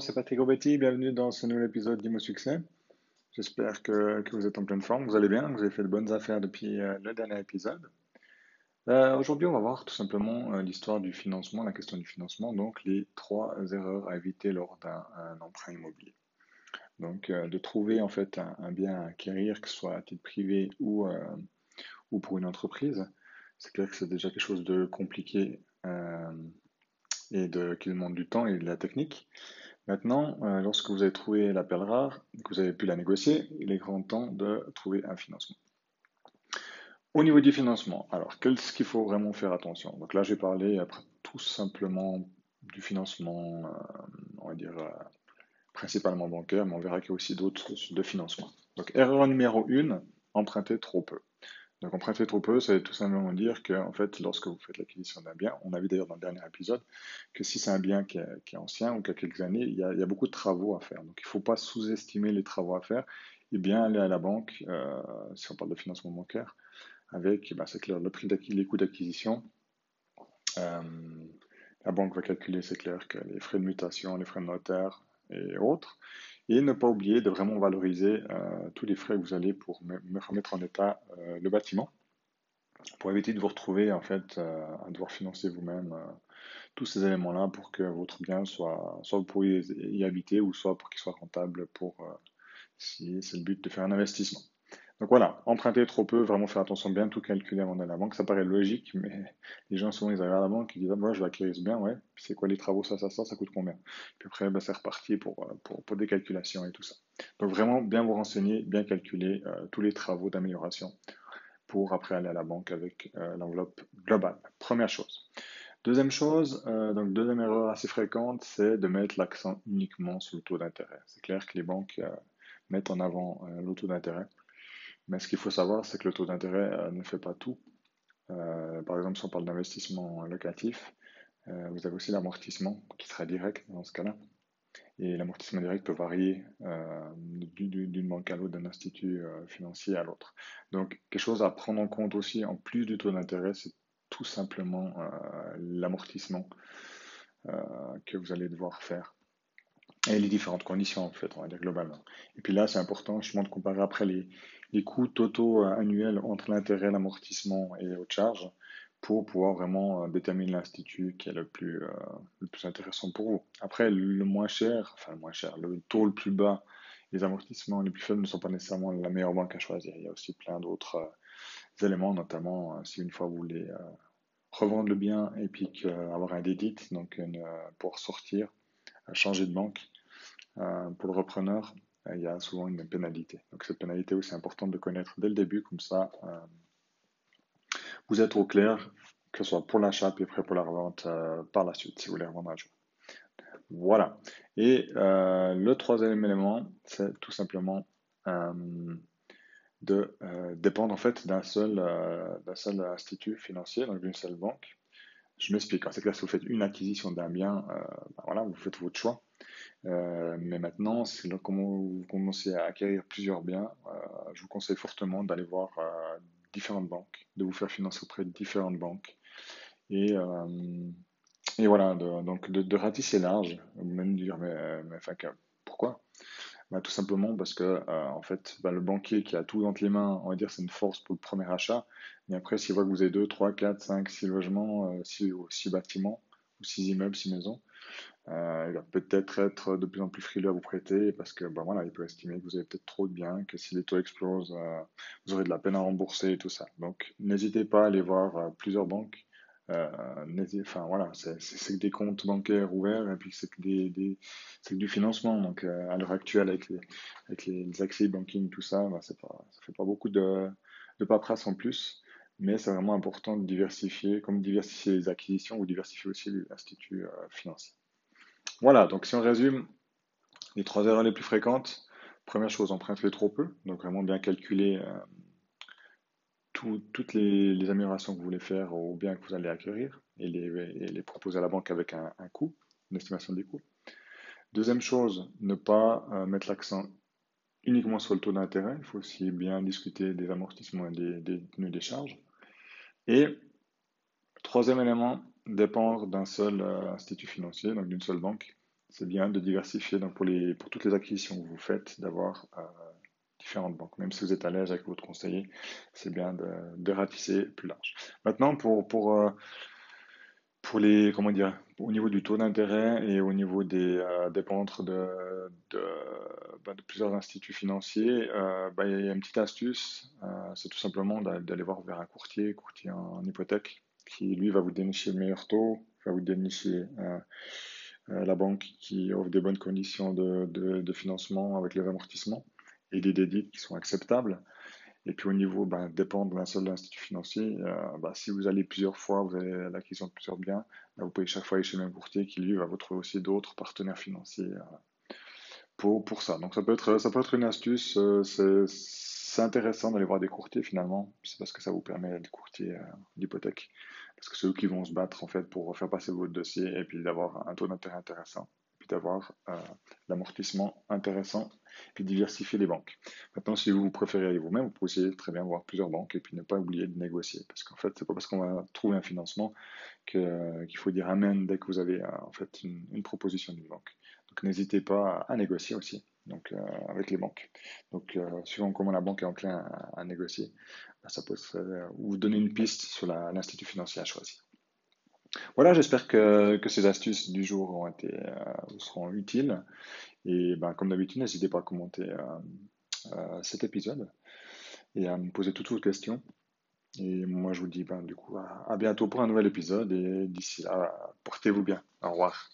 c'est Patrick Robetti, bienvenue dans ce nouvel épisode d'Imo Succès. J'espère que, vous êtes en pleine forme, vous allez bien, vous avez fait de bonnes affaires depuis euh, le dernier épisode. Euh, Aujourd'hui, on va voir tout simplement euh, l'histoire du financement, la question du financement, donc les trois erreurs à éviter lors d'un emprunt immobilier. Donc, de trouver en fait un, bien à acquérir, que ce soit à titre privé ou, ou pour une entreprise, c'est clair que c'est déjà quelque chose de compliqué et qui demande du temps et de la technique. Maintenant, euh, lorsque vous avez trouvé la perle rare, que vous avez pu la négocier, il est grand temps de trouver un financement. Au niveau du financement, alors qu'est-ce qu'il faut vraiment faire attention? Donc là, j'ai parlé après tout simplement du financement, euh, on va dire, euh, principalement bancaire, mais on verra qu'il y a aussi d'autres de financement. Donc erreur numéro 1, emprunter trop peu. Donc emprunter trop peu, ça veut tout simplement dire que en fait, lorsque vous faites l'acquisition d'un bien, on a vu d'ailleurs dans le dernier épisode que si c'est un bien qui est, ancien ou qui a quelques années, il y a, beaucoup de travaux à faire. Donc il ne faut pas sous-estimer les travaux à faire et bien aller à la banque, euh, si on parle de financement bancaire, avec, bah, c'est clair, le prix les coûts d'acquisition. Euh, la banque va calculer, c'est clair, que les frais de mutation, les frais de notaire et autres. Et ne pas oublier de vraiment valoriser euh, tous les frais que vous allez pour mettre en état euh, le bâtiment, pour éviter de vous retrouver en fait euh, à devoir financer vous-même tous ces éléments-là pour que votre bien soit, soit vous pourriez y habiter ou soit pour qu'il soit rentable pour si c'est le but de faire un investissement. Donc voilà, emprunter trop peu, vraiment faire attention bien tout calculer avant d'aller à la banque. Ça paraît logique, mais les gens souvent ils arrivent à la banque et disent ah, moi je vais acquérir ce bien, ouais, c'est quoi les travaux, ça, ça, ça, ça coûte combien? Puis après, bah, c'est reparti pour, euh, pour, pour, des calculations et tout ça. Donc vraiment bien vous renseigner, bien calculer euh, tous les travaux d'amélioration pour après aller à la banque avec euh, l'enveloppe globale. Première chose. Deuxième chose, donc deuxième erreur assez fréquente, c'est de mettre l'accent uniquement sur le taux d'intérêt. C'est clair que les banques mettent en avant le taux d'intérêt. Mais ce qu'il faut savoir, c'est que le taux d'intérêt euh, ne fait pas tout. Euh, par exemple, si on parle d'investissement locatif, euh, vous avez aussi l'amortissement qui sera direct dans ce cas-là. Et l'amortissement direct peut varier d'une banque à l'autre, d'un institut financier à l'autre. Donc, quelque chose à prendre en compte aussi, en plus du taux d'intérêt, c'est tout simplement l'amortissement que vous allez devoir faire les différentes conditions, en fait, on va dire globalement. Et puis là, c'est important justement de comparer après les, les coûts totaux euh, annuels entre l'intérêt, l'amortissement et hautes charges pour pouvoir vraiment euh, déterminer l'institut qui est le plus, euh, le plus intéressant pour vous. Après, le moins cher, enfin le moins cher, le taux le plus bas, les amortissements les plus faibles ne sont pas nécessairement la meilleure banque à choisir. Il y a aussi plein d'autres éléments, notamment si une fois vous voulez revendre le bien et puis avoir un dédit, donc pour sortir, changer de banque pour le repreneur, euh, il y a souvent une pénalité. Donc cette pénalité aussi importante de connaître dès le début, comme ça euh, vous êtes au clair, que ce soit pour l'achat puis après pour la revente euh, par la suite, si vous voulez revendre un jour. Voilà. Et le troisième élément, c'est tout simplement de dépendre en fait d'un seul, institut financier, donc d'une seule banque. Je m'explique. C'est clair, si vous faites une acquisition d'un bien, ben voilà, vous faites votre choix. Euh, mais maintenant, c'est là comment vous commencez à acquérir plusieurs biens, euh, je vous conseille fortement d'aller voir euh, différentes banques, de vous faire financer auprès de différentes banques. Et, voilà, de, donc de, ratisser large, même dire, mais, enfin, pourquoi? Bah, Tout simplement parce que, en fait, bah, le banquier qui a tout entre les mains, on va dire, c'est une force pour le premier achat. Mais après, s'il voit que vous avez 2, 3, 4, 5, 6 logements, 6, 6 bâtiments, ou 6 immeubles, 6 maisons, euh, il va peut-être être de plus en plus frileux à vous prêter parce que ben voilà, il peut estimer que vous avez peut-être trop de biens, que si les taux explosent, euh, vous aurez de la peine à rembourser et tout ça. Donc n'hésitez pas à aller voir euh, plusieurs banques. enfin voilà, c'est des comptes bancaires ouverts et puis c'est que, des, que du financement. Donc à l'heure actuelle avec les, avec les, accès banking, tout ça, ben, ça fait pas beaucoup de, de paperasse en plus mais c'est vraiment important de diversifier, comme diversifier les acquisitions ou diversifier aussi l'institut financier. Voilà, donc si on résume, les trois erreurs les plus fréquentes, première chose, emprunter trop peu, donc vraiment bien calculer euh, toutes les, améliorations que vous voulez faire au bien que vous allez acquérir et les, proposer à la banque avec un, coût, une estimation des coûts. Deuxième chose, ne pas euh, mettre l'accent uniquement sur le taux d'intérêt, il faut aussi bien discuter des amortissements et des, des, des charges. Et troisième élément, dépendre d'un seul euh, institut financier, donc d'une seule banque, c'est bien de diversifier donc pour, les, pour toutes les acquisitions que vous faites, d'avoir euh, différentes banques. Même si vous êtes à l'aise avec votre conseiller, c'est bien de, ratisser plus large. Maintenant, pour, pour, euh, pour les, comment dire, au niveau du taux d'intérêt et au niveau des euh, de, bah, de, plusieurs instituts financiers, bah, il y a une petite astuce, c'est tout simplement d'aller voir vers un courtier, courtier en hypothèque, qui lui va vous dénicher le meilleur taux, va vous dénicher euh, la banque qui offre des bonnes conditions de, financement avec les amortissements et des dédits qui sont acceptables. Et puis au niveau, ben, dépend d'un seul institut financier. Euh, ben, si vous allez plusieurs fois, vous avez l'acquisition de plusieurs biens, ben, vous pouvez chaque fois aller chez le même courtier qui lui va vous trouver aussi d'autres partenaires financiers euh, pour, pour ça. Donc ça peut être, ça peut être une astuce. c'est intéressant d'aller voir des courtiers finalement. C'est parce que ça vous permet des courtiers d'hypothèque parce que c'est eux qui vont se battre en fait pour faire passer votre dossier et puis d'avoir un taux d'intérêt intéressant, puis d'avoir euh, l'amortissement intéressant, puis diversifier les banques. Maintenant, si vous préférez aller vous-même, vous pouvez très bien voir plusieurs banques et puis ne pas oublier de négocier, parce qu'en fait, c'est pas parce qu'on va trouver un financement qu'il faut dire amen dès que vous avez euh, en fait une proposition d'une banque. Donc n'hésitez pas à, négocier aussi donc, euh, avec les banques. Donc euh, suivant comment la banque est enclin à, négocier, bah, ça peut euh, vous donner une piste sur l'institut financier à choisir. Voilà, j'espère que, que, ces astuces du jour ont été, vous seront utiles. Et ben, comme d'habitude, n'hésitez pas à commenter cet épisode et à me poser toutes vos questions. Et moi, je vous dis ben, du coup à bientôt pour un nouvel épisode. Et d'ici là, portez-vous bien. Au revoir.